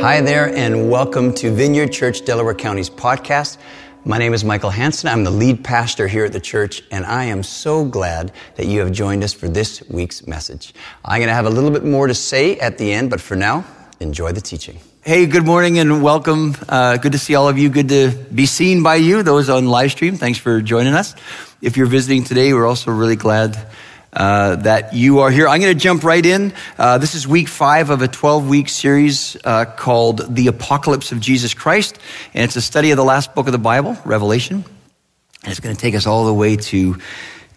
Hi there, and welcome to Vineyard Church Delaware County's podcast. My name is Michael Hanson. I'm the lead pastor here at the church, and I am so glad that you have joined us for this week's message. I'm going to have a little bit more to say at the end, but for now, enjoy the teaching. Hey, good morning and welcome. Uh, good to see all of you. Good to be seen by you, those on live stream. Thanks for joining us. If you're visiting today, we're also really glad uh, that you are here. I'm going to jump right in. Uh, this is week five of a 12 week series uh, called The Apocalypse of Jesus Christ. And it's a study of the last book of the Bible, Revelation. And it's going to take us all the way to,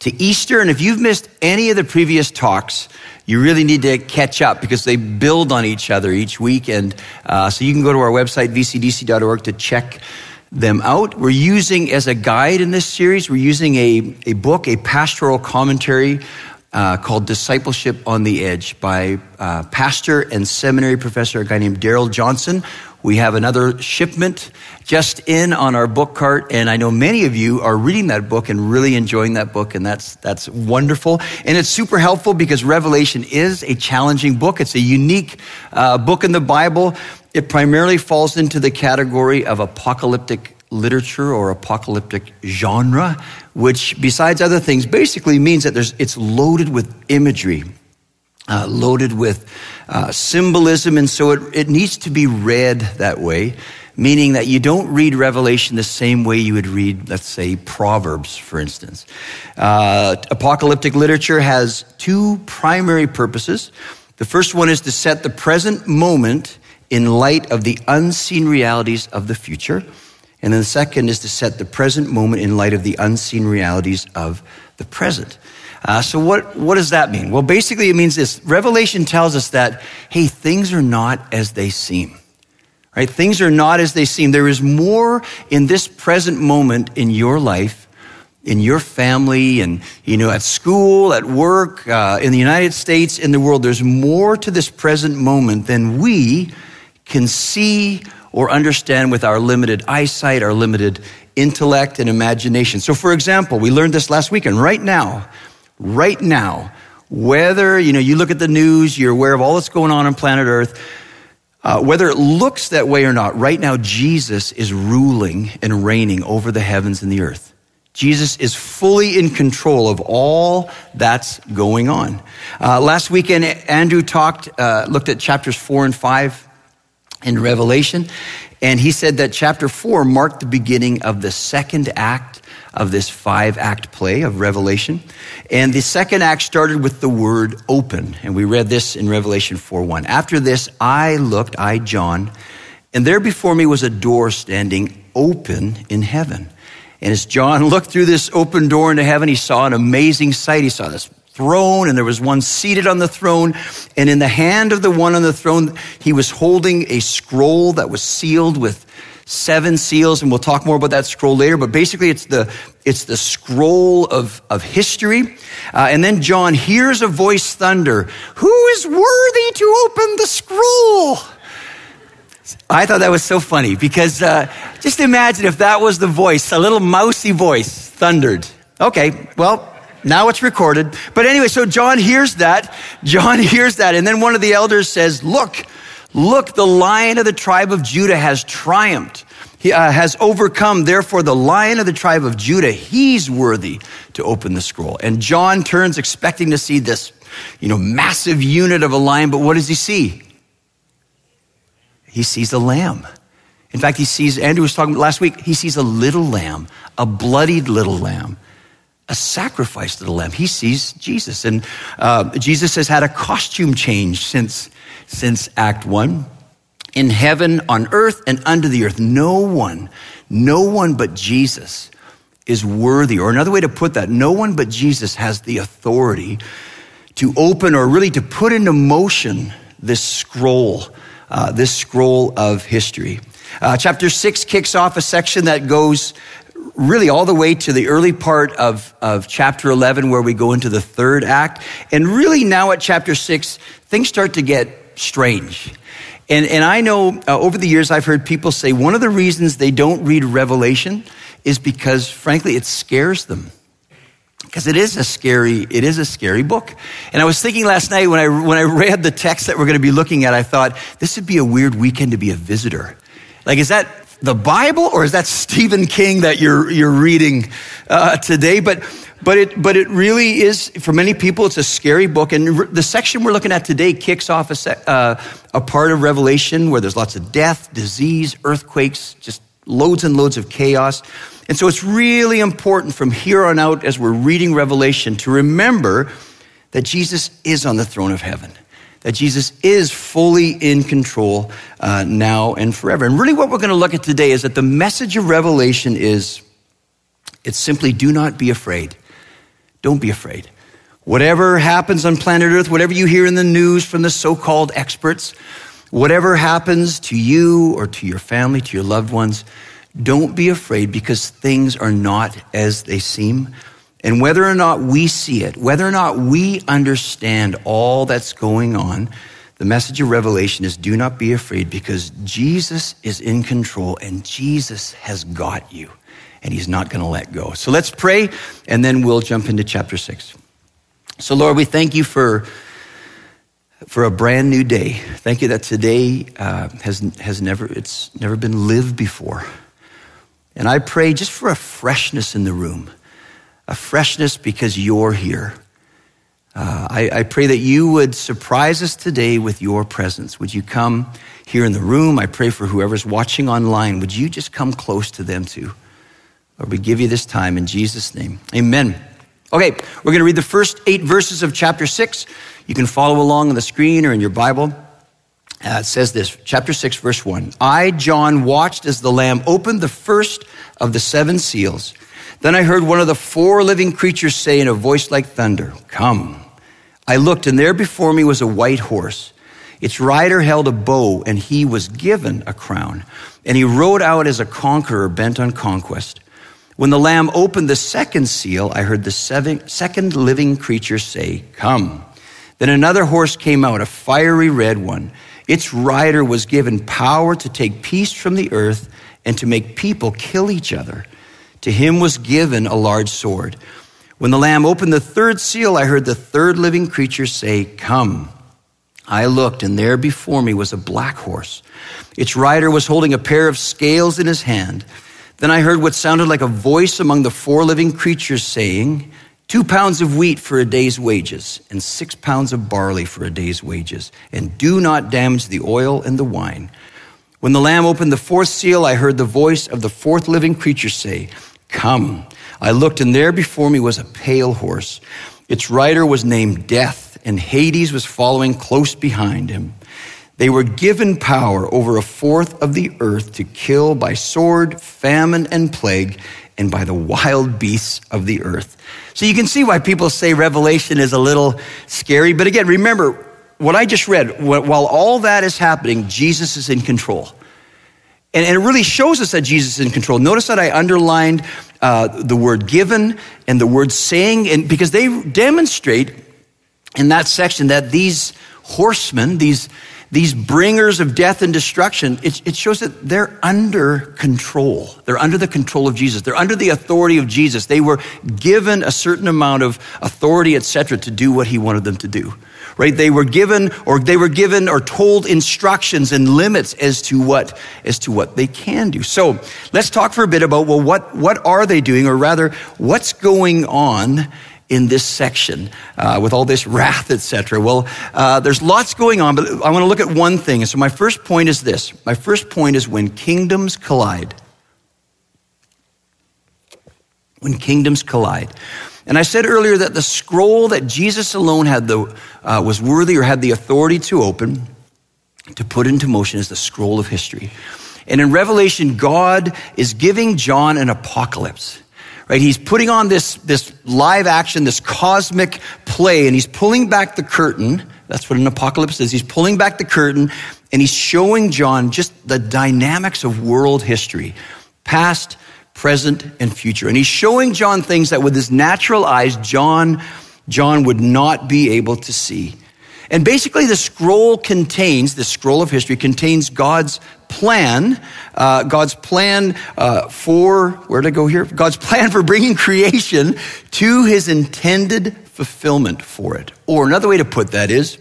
to Easter. And if you've missed any of the previous talks, you really need to catch up because they build on each other each week. And uh, so you can go to our website, vcdc.org, to check them out. We're using as a guide in this series, we're using a, a book, a pastoral commentary uh, called Discipleship on the Edge by uh, pastor and seminary professor, a guy named Darrell Johnson. We have another shipment just in on our book cart, and I know many of you are reading that book and really enjoying that book, and that's that's wonderful. And it's super helpful because Revelation is a challenging book. It's a unique uh, book in the Bible. It primarily falls into the category of apocalyptic literature or apocalyptic genre, which, besides other things, basically means that there's, it's loaded with imagery, uh, loaded with uh, symbolism, and so it, it needs to be read that way, meaning that you don't read Revelation the same way you would read, let's say, Proverbs, for instance. Uh, apocalyptic literature has two primary purposes. The first one is to set the present moment in light of the unseen realities of the future. And then the second is to set the present moment in light of the unseen realities of the present. Uh, so what, what does that mean? Well, basically it means this. Revelation tells us that, hey, things are not as they seem. Right? Things are not as they seem. There is more in this present moment in your life, in your family, and, you know, at school, at work, uh, in the United States, in the world. There's more to this present moment than we can see or understand with our limited eyesight, our limited intellect and imagination. So, for example, we learned this last weekend. Right now, right now, whether you know you look at the news, you're aware of all that's going on on planet Earth. Uh, whether it looks that way or not, right now Jesus is ruling and reigning over the heavens and the earth. Jesus is fully in control of all that's going on. Uh, last weekend, Andrew talked, uh, looked at chapters four and five in Revelation. And he said that chapter four marked the beginning of the second act of this five act play of Revelation. And the second act started with the word open. And we read this in Revelation 4 1. After this, I looked, I, John, and there before me was a door standing open in heaven. And as John looked through this open door into heaven, he saw an amazing sight. He saw this throne, and there was one seated on the throne. And in the hand of the one on the throne, he was holding a scroll that was sealed with seven seals, and we'll talk more about that scroll later. But basically, it's the it's the scroll of of history. Uh, and then John hears a voice thunder: "Who is worthy to open the scroll?" I thought that was so funny because uh, just imagine if that was the voice, a little mousy voice thundered. Okay, well, now it's recorded. But anyway, so John hears that. John hears that. And then one of the elders says, Look, look, the lion of the tribe of Judah has triumphed. He uh, has overcome. Therefore, the lion of the tribe of Judah, he's worthy to open the scroll. And John turns expecting to see this, you know, massive unit of a lion. But what does he see? He sees a lamb. In fact, he sees, Andrew was talking last week, he sees a little lamb, a bloodied little lamb a sacrifice to the lamb. He sees Jesus. And uh, Jesus has had a costume change since, since Act One. In heaven, on earth, and under the earth, no one, no one but Jesus is worthy. Or another way to put that, no one but Jesus has the authority to open or really to put into motion this scroll, uh, this scroll of history. Uh, chapter six kicks off a section that goes really all the way to the early part of, of chapter 11 where we go into the third act. And really now at chapter 6, things start to get strange. And, and I know uh, over the years I've heard people say one of the reasons they don't read Revelation is because, frankly, it scares them. because it is a scary it is a scary book and i was thinking last night when i when i read the text that we're going to be looking at i thought this would be a weird weekend to be a visitor like is that the bible or is that stephen king that you're you're reading uh, today? But but it but it really is for many people it's a scary book. And the section we're looking at today kicks off a, se- uh, a part of revelation where there's lots of death disease earthquakes just loads and loads of chaos. And so it's really important from here on out as we're reading Revelation to remember that Jesus is on the throne of heaven, that Jesus is fully in control uh, now and forever. And really, what we're going to look at today is that the message of Revelation is it's simply do not be afraid. Don't be afraid. Whatever happens on planet Earth, whatever you hear in the news from the so called experts, whatever happens to you or to your family, to your loved ones, don't be afraid because things are not as they seem. And whether or not we see it, whether or not we understand all that's going on, the message of Revelation is do not be afraid because Jesus is in control and Jesus has got you and he's not going to let go. So let's pray and then we'll jump into chapter 6. So Lord, we thank you for for a brand new day. Thank you that today uh, has has never it's never been lived before. And I pray just for a freshness in the room, a freshness because you're here. Uh, I, I, pray that you would surprise us today with your presence. Would you come here in the room? I pray for whoever's watching online. Would you just come close to them too? Lord, we give you this time in Jesus' name. Amen. Okay, we're going to read the first eight verses of chapter six. You can follow along on the screen or in your Bible. Uh, it says this, chapter 6, verse 1. I, John, watched as the Lamb opened the first of the seven seals. Then I heard one of the four living creatures say in a voice like thunder, Come. I looked, and there before me was a white horse. Its rider held a bow, and he was given a crown. And he rode out as a conqueror bent on conquest. When the Lamb opened the second seal, I heard the seven, second living creature say, Come. Then another horse came out, a fiery red one. Its rider was given power to take peace from the earth and to make people kill each other. To him was given a large sword. When the Lamb opened the third seal, I heard the third living creature say, Come. I looked, and there before me was a black horse. Its rider was holding a pair of scales in his hand. Then I heard what sounded like a voice among the four living creatures saying, Two pounds of wheat for a day's wages, and six pounds of barley for a day's wages, and do not damage the oil and the wine. When the Lamb opened the fourth seal, I heard the voice of the fourth living creature say, Come. I looked, and there before me was a pale horse. Its rider was named Death, and Hades was following close behind him. They were given power over a fourth of the earth to kill by sword, famine, and plague and by the wild beasts of the earth. So you can see why people say Revelation is a little scary. But again, remember what I just read. While all that is happening, Jesus is in control. And, it really shows us that Jesus is in control. Notice that I underlined uh, the word given and the word saying, and because they demonstrate in that section that these horsemen, these these bringers of death and destruction, it, it, shows that they're under control. They're under the control of Jesus. They're under the authority of Jesus. They were given a certain amount of authority, etc., to do what he wanted them to do. Right? They were given or they were given or told instructions and limits as to what as to what they can do. So let's talk for a bit about well, what what are they doing, or rather, what's going on in this section uh, with all this wrath, etc. Well, uh, there's lots going on, but I want to look at one thing. And so my first point is this. My first point is when kingdoms collide. When kingdoms collide. And I said earlier that the scroll that Jesus alone had the, uh, was worthy or had the authority to open, to put into motion is the scroll of history. And in Revelation, God is giving John an apocalypse right? He's putting on this, this live action, this cosmic play, and he's pulling back the curtain. That's what an apocalypse is. He's pulling back the curtain and he's showing John just the dynamics of world history, past, present, and future. And he's showing John things that with his natural eyes, John, John would not be able to see. And basically, the scroll contains, the scroll of history contains God's plan, uh, God's plan uh, for, where to go here? God's plan for bringing creation to his intended fulfillment for it. Or another way to put that is,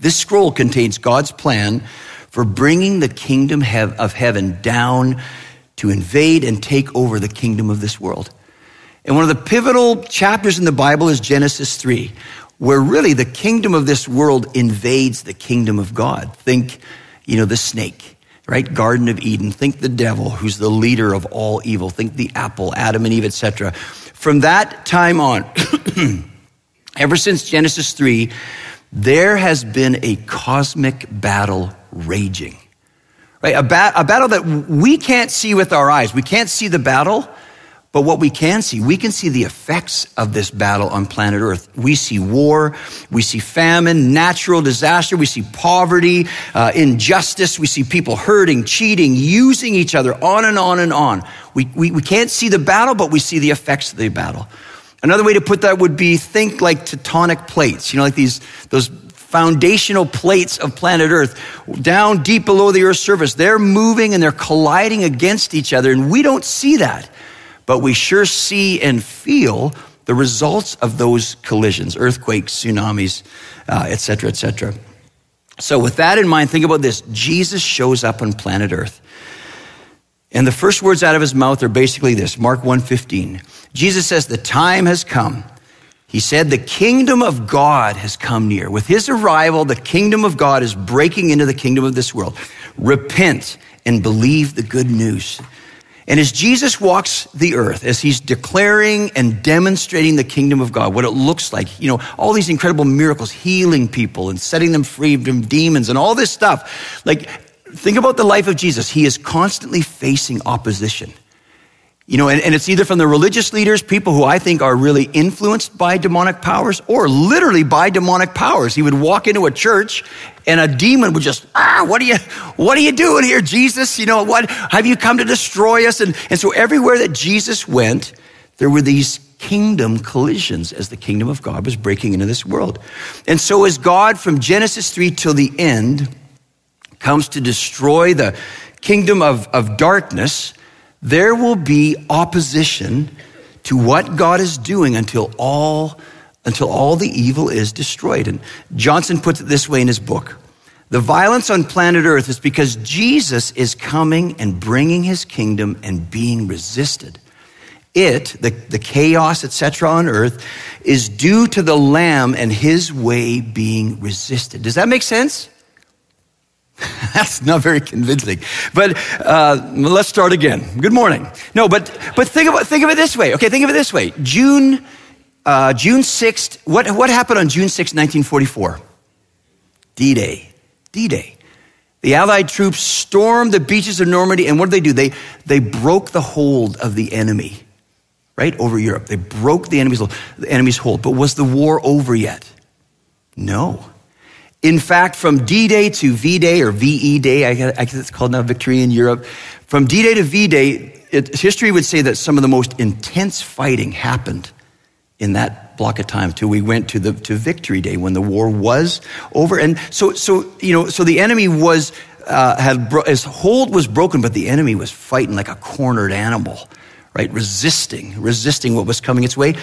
this scroll contains God's plan for bringing the kingdom of heaven down to invade and take over the kingdom of this world. And one of the pivotal chapters in the Bible is Genesis 3, where really the kingdom of this world invades the kingdom of God. Think, you know, the snake, right? Garden of Eden. Think the devil, who's the leader of all evil. Think the apple, Adam and Eve, etc. From that time on, ever since Genesis 3, there has been a cosmic battle raging. Right? A, a battle that we can't see with our eyes. We can't see the battle, but what we can see, we can see the effects of this battle on planet Earth. We see war, we see famine, natural disaster, we see poverty, uh, injustice, we see people hurting, cheating, using each other, on and on and on. We, we, we can't see the battle, but we see the effects of the battle. Another way to put that would be think like tectonic plates, you know, like these, those foundational plates of planet Earth down deep below the Earth's surface. They're moving and they're colliding against each other, and we don't see that. But we sure see and feel the results of those collisions earthquakes tsunamis etc uh, etc et so with that in mind think about this. Jesus shows up on planet earth. And the first words out of his mouth are basically this mark 1.15 jesus says the time has come he said the kingdom of god has come near with his arrival the kingdom of god is breaking into the kingdom of this world repent and believe the good news and as Jesus walks the earth, as he's declaring and demonstrating the kingdom of God, what it looks like, you know, all these incredible miracles, healing people and setting them free from demons and all this stuff. Like, think about the life of Jesus. He is constantly facing opposition. You know, and, and, it's either from the religious leaders, people who I think are really influenced by demonic powers, or literally by demonic powers. He would walk into a church and a demon would just, ah, what are you, what are you doing here, Jesus? You know, what, have you come to destroy us? And, and so everywhere that Jesus went, there were these kingdom collisions as the kingdom of God was breaking into this world. And so as God from Genesis 3 till the end comes to destroy the kingdom of, of darkness, there will be opposition to what God is doing until all until all the evil is destroyed. And Johnson puts it this way in his book. The violence on planet Earth is because Jesus is coming and bringing his kingdom and being resisted. It, the, the chaos, etc., on earth, is due to the Lamb and his way being resisted. Does that make sense? That's not very convincing. But uh, let's start again. Good morning. No, but but think about think of it this way. Okay, think of it this way. June uh, June sixth. What what happened on June sixth, nineteen forty four? D Day. D Day. The Allied troops stormed the beaches of Normandy, and what did they do? They they broke the hold of the enemy, right over Europe. They broke the enemy's the enemy's hold. But was the war over yet? No. In fact, from D Day to V Day or VE Day, I guess it's called now Victory in Europe, from D Day to V Day, history would say that some of the most intense fighting happened in that block of time till we went to the to Victory Day when the war was over. And so, so you know, so the enemy was uh, had bro- his hold was broken, but the enemy was fighting like a cornered animal, right? Resisting, resisting what was coming its way.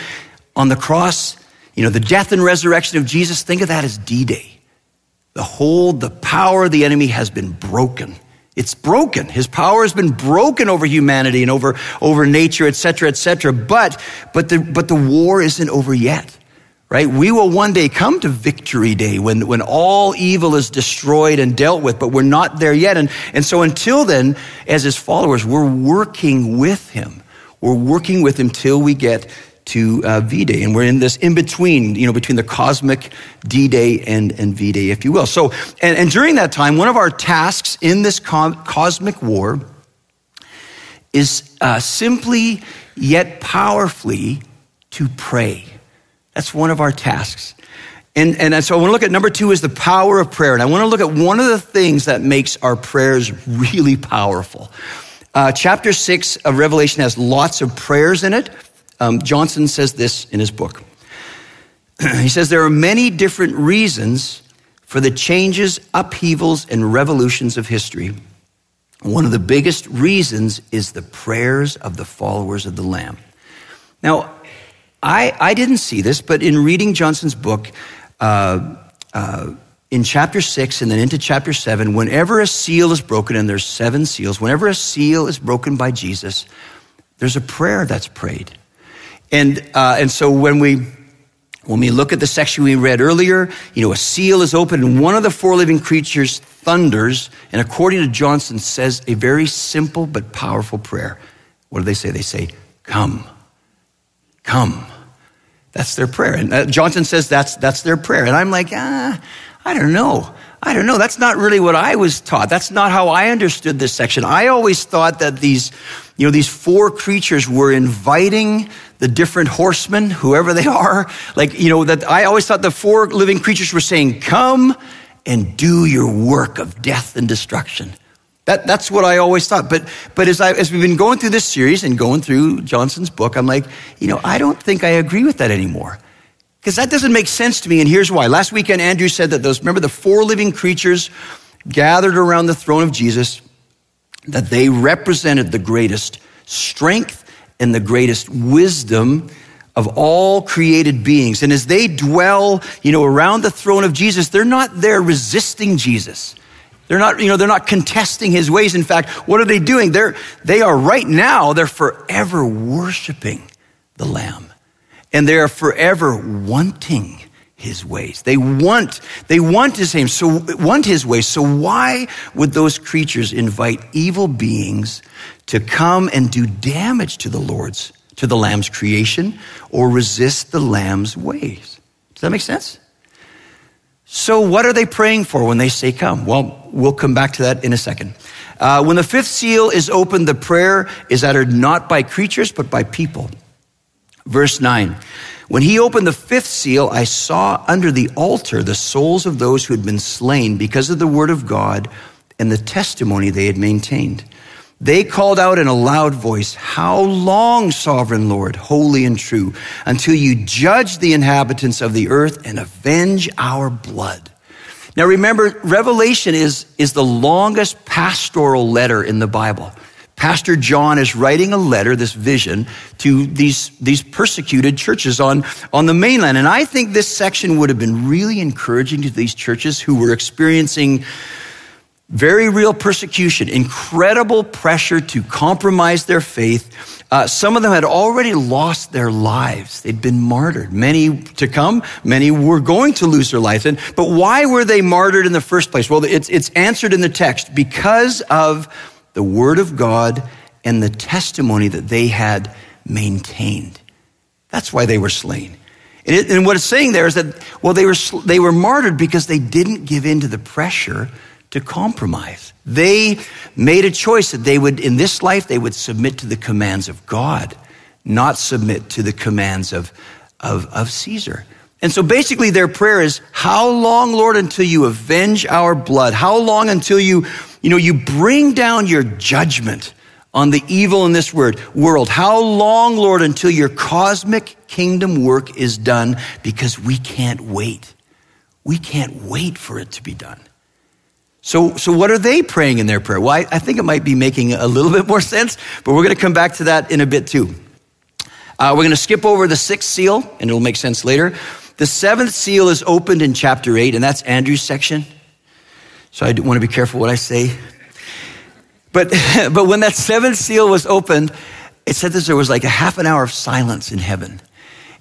On the cross, you know, the death and resurrection of Jesus. Think of that as D Day. The hold, the power of the enemy has been broken. It's broken. His power has been broken over humanity and over, over nature, etc., etc. But, but the, but the war isn't over yet, right? We will one day come to victory day when, when all evil is destroyed and dealt with, but we're not there yet. And, and so until then, as his followers, we're working with him. We're working with him till we get to uh, V-Day. And we're in this in-between, you know, between the cosmic D-Day and, and V-Day, if you will. So, and, and during that time, one of our tasks in this co- cosmic war is uh, simply yet powerfully to pray. That's one of our tasks. And, and so I want to look at number two is the power of prayer. And I want to look at one of the things that makes our prayers really powerful. Uh, chapter six of Revelation has lots of prayers in it. Um, Johnson says this in his book he says there are many different reasons for the changes, upheavals, and revolutions of history. One of the biggest reasons is the prayers of the followers of the Lamb. Now, I, I didn't see this, but in reading Johnson's book, uh, uh, in chapter six and then into chapter seven, whenever a seal is broken, and there's seven seals, whenever a seal is broken by Jesus, there's a prayer that's prayed. And, uh, and so when we, when we look at the section we read earlier, you know, a seal is opened and one of the four living creatures thunders, and according to Johnson, says a very simple but powerful prayer. What do they say? They say, Come, come. That's their prayer. And uh, Johnson says that's, that's their prayer. And I'm like, ah, I don't know. I don't know. That's not really what I was taught. That's not how I understood this section. I always thought that these, you know, these four creatures were inviting the different horsemen, whoever they are. Like, you know, that I always thought the four living creatures were saying, come and do your work of death and destruction. That, that's what I always thought. But, but as, I, as we've been going through this series and going through Johnson's book, I'm like, you know, I don't think I agree with that anymore. Because that doesn't make sense to me, and here's why. Last weekend, Andrew said that those, remember the four living creatures gathered around the throne of Jesus, that they represented the greatest strength and the greatest wisdom of all created beings. And as they dwell, you know, around the throne of Jesus, they're not there resisting Jesus. They're not, you know, they're not contesting his ways. In fact, what are they doing? They're, they are right now, they're forever worshiping the Lamb and they are forever wanting his ways. They want, they want his name, so want his ways. So why would those creatures invite evil beings to come and do damage to the Lord's, to the Lamb's creation, or resist the Lamb's ways? Does that make sense? So what are they praying for when they say come? Well, we'll come back to that in a second. Uh, when the fifth seal is opened, the prayer is uttered not by creatures, but by people. Verse 9 When he opened the fifth seal, I saw under the altar the souls of those who had been slain because of the word of God and the testimony they had maintained. They called out in a loud voice, How long, sovereign Lord, holy and true, until you judge the inhabitants of the earth and avenge our blood? Now remember, Revelation is, is the longest pastoral letter in the Bible. Pastor John is writing a letter, this vision, to these, these persecuted churches on, on the mainland. And I think this section would have been really encouraging to these churches who were experiencing very real persecution, incredible pressure to compromise their faith. Uh, some of them had already lost their lives. They'd been martyred. Many to come, many were going to lose their lives. And, but why were they martyred in the first place? Well, it's, it's answered in the text because of the word of God and the testimony that they had maintained. That's why they were slain. And, it, and, what it's saying there is that, well, they were, they were martyred because they didn't give in to the pressure to compromise. They made a choice that they would, in this life, they would submit to the commands of God, not submit to the commands of, of, of Caesar. And so basically their prayer is, how long, Lord, until you avenge our blood? How long until you you know, you bring down your judgment on the evil in this word, world. How long, Lord, until your cosmic kingdom work is done? Because we can't wait. We can't wait for it to be done. So, so what are they praying in their prayer? Well, I, I think it might be making a little bit more sense, but we're going to come back to that in a bit too. Uh, we're going to skip over the sixth seal, and it'll make sense later. The seventh seal is opened in chapter 8, and that's Andrew's section. So I want to be careful what I say. But, but when that seventh seal was opened, it said that there was like a half an hour of silence in heaven.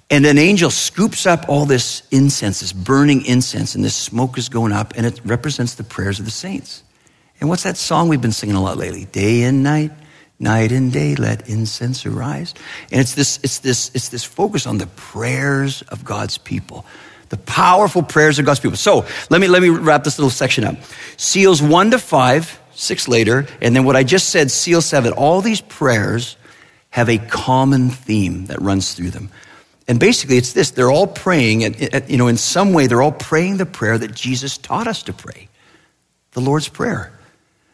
And an angel scoops up all this incense, this burning incense, and this smoke is going up, and it represents the prayers of the saints. And what's that song we've been singing a lot lately? Day and night, night and day, let incense arise. And it's this, it's this, it's this focus on the prayers of God's people the powerful prayers of God's people. So let me, let me wrap this little section up. Seals one to five, six later, and then what I just said, seal seven, all these prayers have a common theme that runs through them. And basically it's this, they're all praying, and you know, in some way, they're all praying the prayer that Jesus taught us to pray. The Lord's Prayer.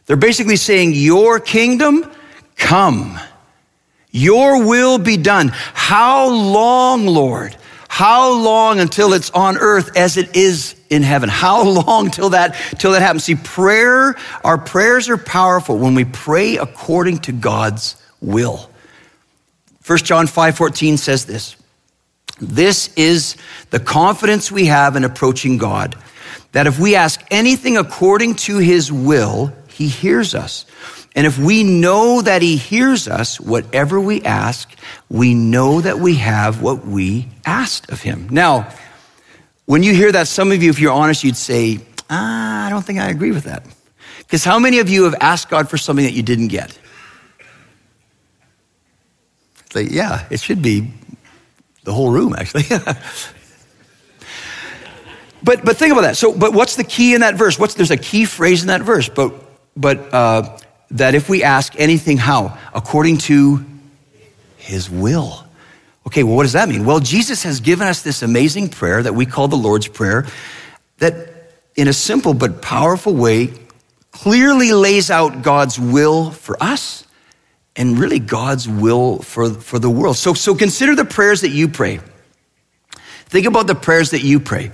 They're basically saying, your kingdom, come. Your will be done. How long, Lord? How long until it's on earth as it is in heaven? How long till that, till that happens? See, prayer, our prayers are powerful when we pray according to God's will. 1 John 5 14 says this. This is the confidence we have in approaching God, that if we ask anything according to his will, he hears us. And if we know that he hears us, whatever we ask, we know that we have what we asked of him. Now, when you hear that, some of you, if you're honest, you'd say, ah, I don't think I agree with that. Because how many of you have asked God for something that you didn't get? It's like, yeah, it should be the whole room, actually. but but think about that. So, but what's the key in that verse? What's there's a key phrase in that verse? But but uh, that if we ask anything, how according to His will. Okay, well, what does that mean? Well, Jesus has given us this amazing prayer that we call the Lord's Prayer, that in a simple but powerful way clearly lays out God's will for us and really God's will for, for the world. So, so consider the prayers that you pray. Think about the prayers that you pray.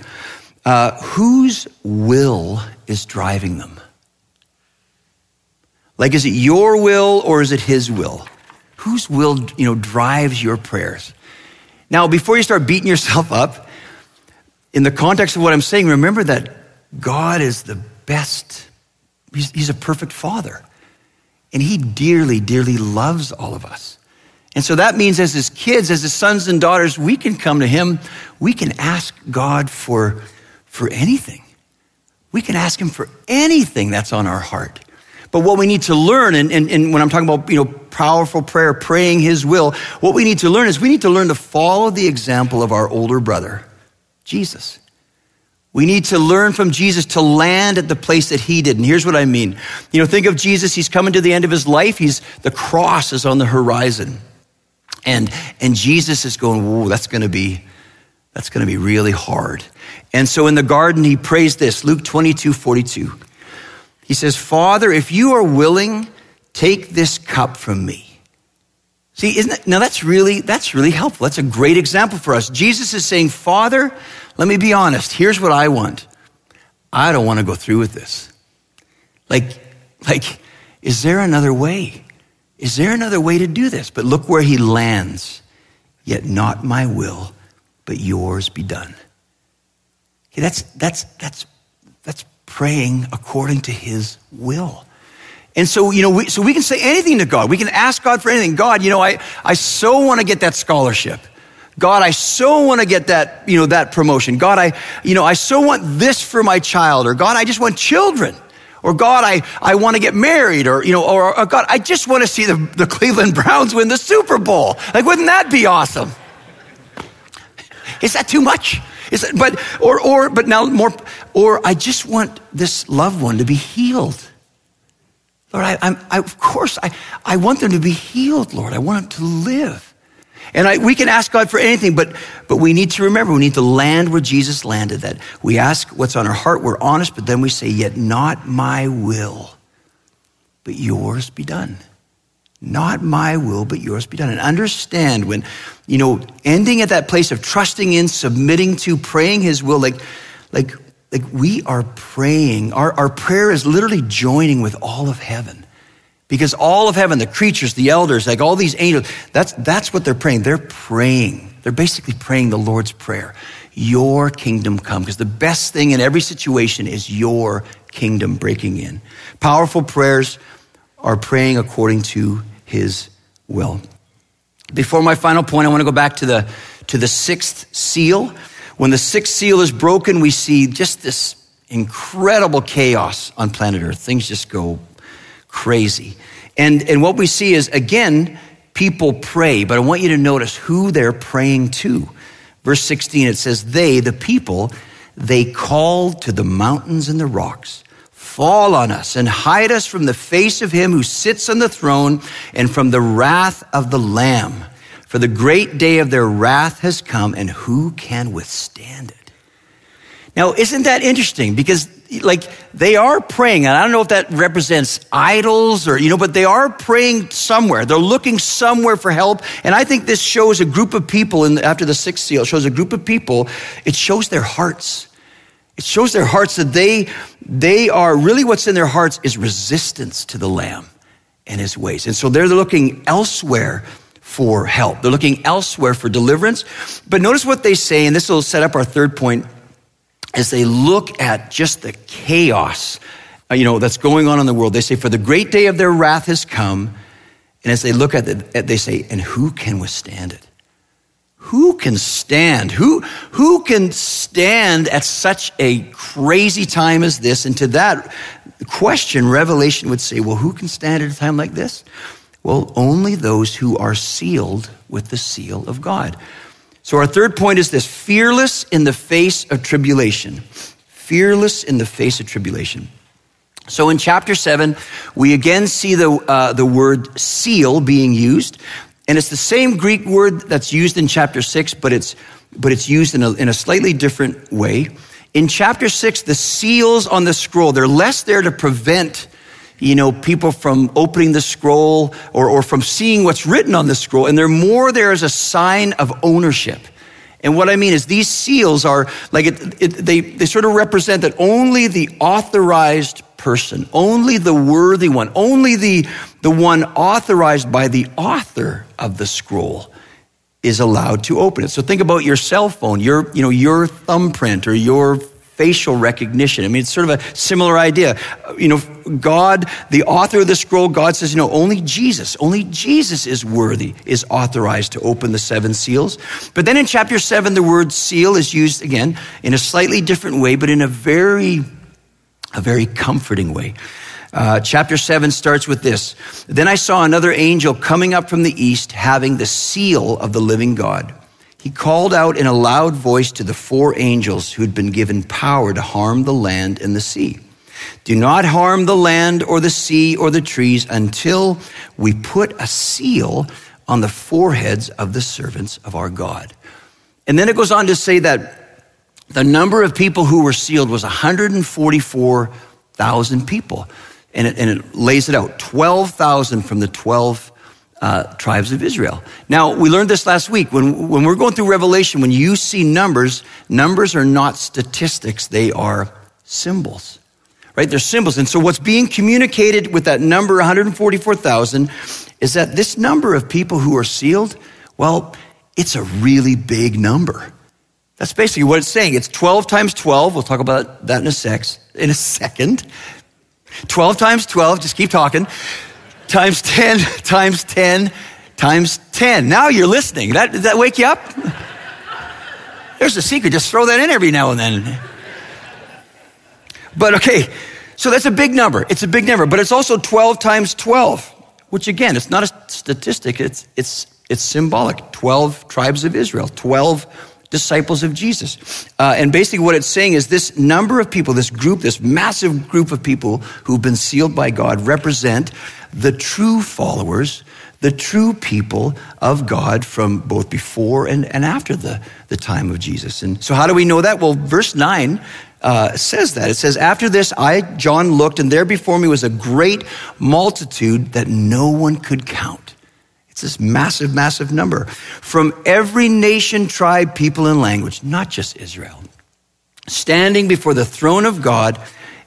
Uh, whose will is driving them? Like, is it your will or is it His will? Whose will, you know, drives your prayers? Now, before you start beating yourself up, in the context of what I'm saying, remember that God is the best. He's, he's a perfect Father. And he dearly, dearly loves all of us. And so that means as his kids, as his sons and daughters, we can come to him. We can ask God for, for anything. We can ask him for anything that's on our heart. But what we need to learn, and, and, and, when I'm talking about you know powerful prayer, praying His will, what we need to learn is we need to learn to follow the example of our older brother, Jesus. We need to learn from Jesus to land at the place that he did. And here's what I mean. You know, think of Jesus, he's coming to the end of his life. He's the cross is on the horizon. And and Jesus is going, whoa, that's gonna be that's gonna be really hard. And so in the garden, he prays this, Luke 22, 42. He says, Father, if you are willing, take this cup from me. See, isn't that, now that's really, that's really helpful. That's a great example for us. Jesus is saying, Father, let me be honest. Here's what I want. I don't want to go through with this. Like, like, is there another way? Is there another way to do this? But look where he lands. Yet not my will, but yours be done. Okay, that's, that's, that's, that's praying according to his will. And so, you know, we, so we can say anything to God. We can ask God for anything. God, you know, I, I so want to get that scholarship. God, I so want to get that, you know, that promotion. God, I, you know, I so want this for my child. Or God, I just want children. Or God, I, I want to get married. Or, you know, or, or God, I just want to see the, the Cleveland Browns win the Super Bowl. Like, wouldn't that be awesome? Is that too much? Is but, or, or, but now more, or I just want this loved one to be healed. Lord, I, I'm, I, of course, I, I want them to be healed, Lord. I want them to live. And I, we can ask God for anything, but, but we need to remember, we need to land where Jesus landed, that we ask what's on our heart, we're honest, but then we say, Yet not my will, but yours be done. Not my will, but yours be done. And understand when, you know, ending at that place of trusting in, submitting to, praying his will, like, like, like we are praying. Our, our prayer is literally joining with all of heaven. Because all of heaven, the creatures, the elders, like all these angels, that's, that's what they're praying. They're praying. They're basically praying the Lord's Prayer. Your kingdom come. Because the best thing in every situation is your kingdom breaking in. Powerful prayers are praying according to his will. Before my final point, I want to go back to the, to the sixth seal. When the sixth seal is broken, we see just this incredible chaos on planet Earth. Things just go crazy. And, and what we see is, again, people pray, but I want you to notice who they're praying to. Verse 16, it says, They, the people, they called to the mountains and the rocks, fall on us and hide us from the face of him who sits on the throne and from the wrath of the Lamb. For the great day of their wrath has come, and who can withstand it? Now, isn't that interesting? Because like they are praying. And I don't know if that represents idols or, you know, but they are praying somewhere. They're looking somewhere for help. And I think this shows a group of people in, after the sixth seal, shows a group of people. It shows their hearts. It shows their hearts that they, they are really what's in their hearts is resistance to the Lamb and his ways. And so they're looking elsewhere for help. They're looking elsewhere for deliverance. But notice what they say, and this will set up our third point as they look at just the chaos, uh, you know, that's going on in the world. They say, for the great day of their wrath has come. And as they look at it, they say, and who can withstand it? Who can stand? Who, who can stand at such a crazy time as this? And to that question, Revelation would say, well, who can stand at a time like this? Well, only those who are sealed with the seal of God. So our third point is this fearless in the face of tribulation. Fearless in the face of tribulation. So in chapter 7, we again see the, uh, the word seal being used. And it's the same Greek word that's used in chapter six, but it's, but it's used in a, in a slightly different way. In chapter six, the seals on the scroll, they're less there to prevent, you know, people from opening the scroll or, or from seeing what's written on the scroll. And they're more there as a sign of ownership. And what I mean is these seals are like, it, it, they, they sort of represent that only the authorized person, only the worthy one, only the, the one authorized by the author of the scroll is allowed to open it. So think about your cell phone, your, you know, your thumbprint or your facial recognition. I mean, it's sort of a similar idea. You know, God, the author of the scroll, God says, you know, only Jesus, only Jesus is worthy, is authorized to open the seven seals. But then in chapter seven, the word seal is used again in a slightly different way, but in a very, a very comforting way. Uh, chapter 7 starts with this. Then I saw another angel coming up from the east having the seal of the living God. He called out in a loud voice to the four angels who had been given power to harm the land and the sea. Do not harm the land or the sea or the trees until we put a seal on the foreheads of the servants of our God. And then it goes on to say that the number of people who were sealed was 144,000 people and it, and it lays it out 12,000 from the 12 uh, tribes of Israel. Now, we learned this last week. When, when we're going through Revelation, when you see numbers, numbers are not statistics, they are symbols, right? They're symbols. And so, what's being communicated with that number, 144,000, is that this number of people who are sealed, well, it's a really big number. That's basically what it's saying. It's 12 times 12. We'll talk about that in a, sex, in a second. 12 times 12, just keep talking, times 10 times 10 times 10. Now you're listening. That, does that wake you up? There's a secret. Just throw that in every now and then. But okay, so that's a big number. It's a big number, but it's also 12 times 12, which again, it's not a statistic, it's, it's, it's symbolic. 12 tribes of Israel, 12 disciples of Jesus. Uh, and basically, what it's saying is this number of people, this group, this massive group of people who've been sealed by God represent the true followers, the true people of God from both before and, and after the, the time of Jesus. And so, how do we know that? Well, verse 9 uh, says that. It says, After this, I, John, looked, and there before me was a great multitude that no one could count it's this massive, massive number from every nation, tribe, people, and language, not just Israel. Standing before the throne of God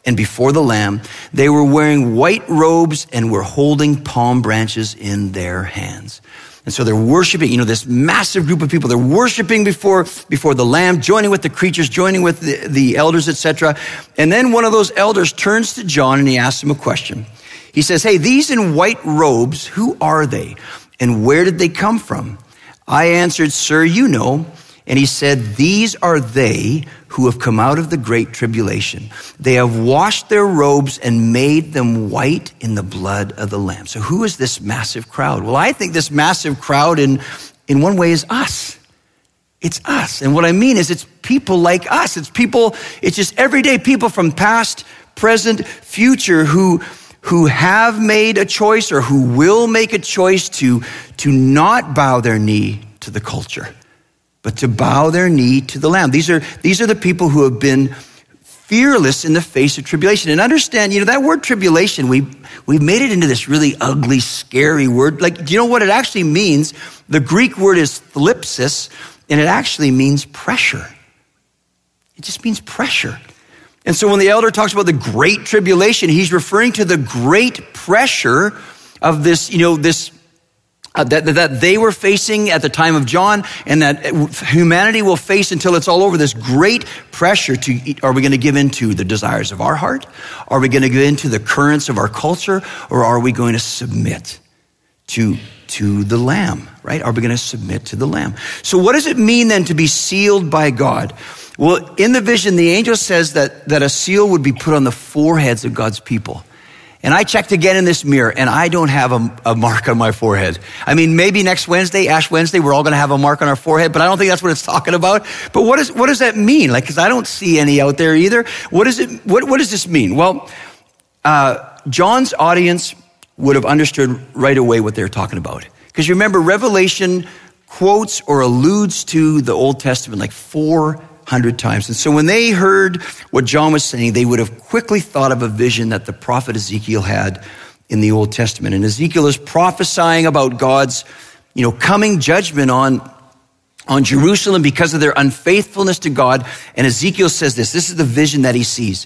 and before the Lamb, they were wearing white robes and were holding palm branches in their hands. And so they're worshiping, you know, this massive group of people. They're worshiping before, before the Lamb, joining with the creatures, joining with the, the elders, etc. And then one of those elders turns to John and he asks him a question. He says, Hey, these in white robes, who are they? And where did they come from? I answered, Sir, you know. And he said, These are they who have come out of the great tribulation. They have washed their robes and made them white in the blood of the Lamb. So, who is this massive crowd? Well, I think this massive crowd, in, in one way, is us. It's us. And what I mean is, it's people like us. It's people, it's just everyday people from past, present, future who, who have made a choice or who will make a choice to, to not bow their knee to the culture, but to bow their knee to the Lamb. These are, these are the people who have been fearless in the face of tribulation. And understand, you know, that word tribulation, we, we've made it into this really ugly, scary word. Like, do you know what it actually means? The Greek word is thlipsis, and it actually means pressure. It just means pressure. And so when the elder talks about the great tribulation, he's referring to the great pressure of this, you know, this uh, that, that they were facing at the time of John and that humanity will face until it's all over this great pressure to are we going to give in to the desires of our heart? Are we going to give in to the currents of our culture? Or are we going to submit to, to the Lamb, right? Are we going to submit to the Lamb? So what does it mean then to be sealed by God? Well, in the vision, the angel says that, that a seal would be put on the foreheads of God's people. And I checked again in this mirror, and I don't have a, a, mark on my forehead. I mean, maybe next Wednesday, Ash Wednesday, we're all going to have a mark on our forehead, but I don't think that's what it's talking about. But what, is, what does that mean? Like, because I don't see any out there either. What does it? What, what does this mean? Well, uh, John's audience would have understood right away what they're talking about. Because you remember, Revelation quotes or alludes to the Old Testament like four hundred times. And so when they heard what John was saying, they would have quickly thought of a vision that the prophet Ezekiel had in the Old Testament. And Ezekiel is prophesying about God's, you know, coming judgment on, on Jerusalem because of their unfaithfulness to God. And Ezekiel says this, this is the vision that he sees.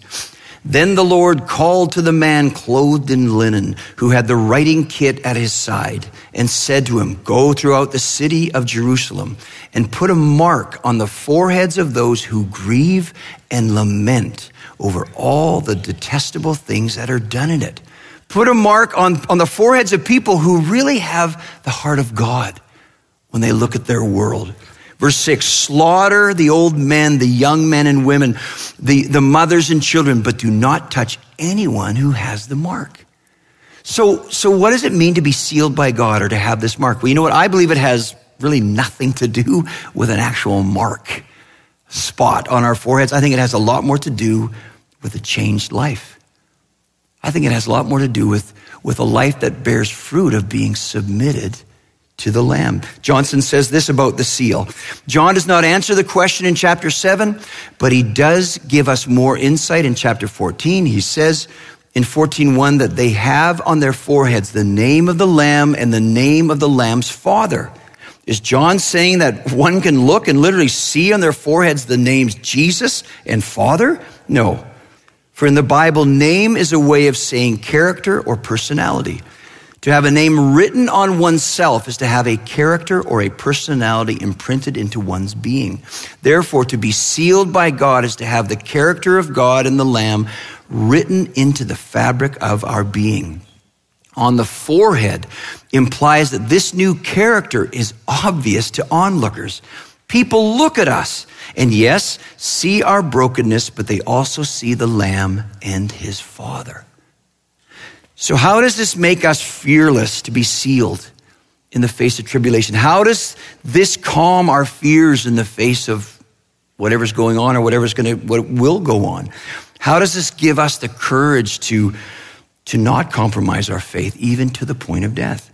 Then the Lord called to the man clothed in linen who had the writing kit at his side and said to him, Go throughout the city of Jerusalem and put a mark on the foreheads of those who grieve and lament over all the detestable things that are done in it. Put a mark on, on the foreheads of people who really have the heart of God when they look at their world. Verse 6 Slaughter the old men, the young men and women, the, the mothers and children, but do not touch anyone who has the mark. So, so what does it mean to be sealed by God or to have this mark? Well, you know what? I believe it has really nothing to do with an actual mark spot on our foreheads. I think it has a lot more to do with a changed life. I think it has a lot more to do with, with a life that bears fruit of being submitted to the Lamb. Johnson says this about the seal. John does not answer the question in chapter 7, but he does give us more insight in chapter 14. He says in 14:1 that they have on their foreheads the name of the Lamb and the name of the Lamb's Father. Is John saying that one can look and literally see on their foreheads the names Jesus and Father? No. For in the Bible, name is a way of saying character or personality. To have a name written on oneself is to have a character or a personality imprinted into one's being. Therefore, to be sealed by God is to have the character of God and the Lamb written into the fabric of our being. On the forehead implies that this new character is obvious to onlookers. People look at us and yes, see our brokenness, but they also see the Lamb and his Father. So, how does this make us fearless to be sealed in the face of tribulation? How does this calm our fears in the face of whatever's going on or whatever's going to, what will go on? How does this give us the courage to, to not compromise our faith, even to the point of death?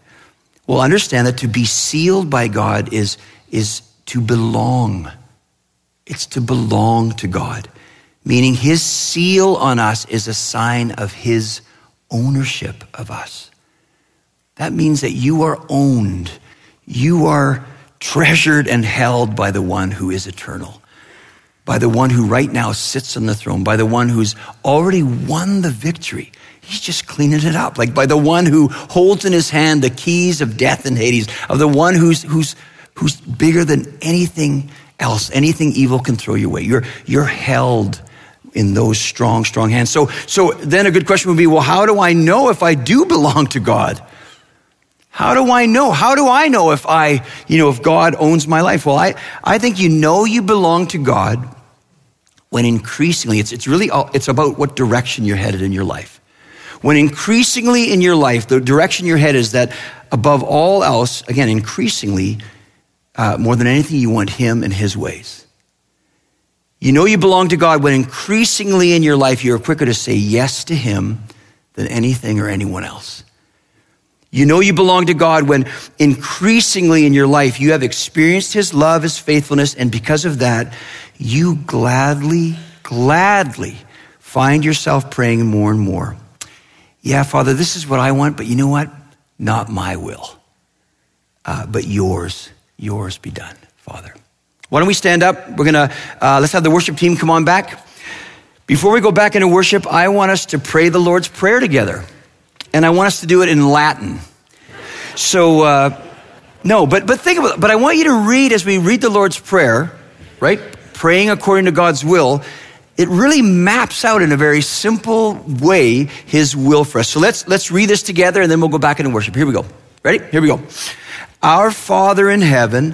Well, understand that to be sealed by God is, is to belong. It's to belong to God, meaning His seal on us is a sign of His ownership of us. That means that you are owned. You are treasured and held by the one who is eternal, by the one who right now sits on the throne, by the one who's already won the victory. He's just cleaning it up, like by the one who holds in his hand the keys of death and Hades, of the one who's, who's, who's bigger than anything else, anything evil can throw you away. You're, you're held in those strong, strong hands. So, so then a good question would be, well, how do I know if I do belong to God? How do I know? How do I know if I, you know, if God owns my life? Well, I, I think you know you belong to God when increasingly, it's, it's really, all, it's about what direction you're headed in your life. When increasingly in your life, the direction you're headed is that above all else, again, increasingly, uh, more than anything, you want Him and His ways. You know you belong to God when increasingly in your life you're quicker to say yes to Him than anything or anyone else. You know you belong to God when increasingly in your life you have experienced His love, His faithfulness, and because of that, you gladly, gladly find yourself praying more and more, Yeah, Father, this is what I want, but you know what? Not my will, uh, but yours, yours be done, Father. Why don't we stand up? We're gonna, uh, let's have the worship team come on back. Before we go back into worship, I want us to pray the Lord's Prayer together. And I want us to do it in Latin. So, uh, no, but, but think about it. But I want you to read as we read the Lord's Prayer, right? Praying according to God's will. It really maps out in a very simple way His will for us. So let's, let's read this together and then we'll go back into worship. Here we go. Ready? Here we go. Our Father in heaven,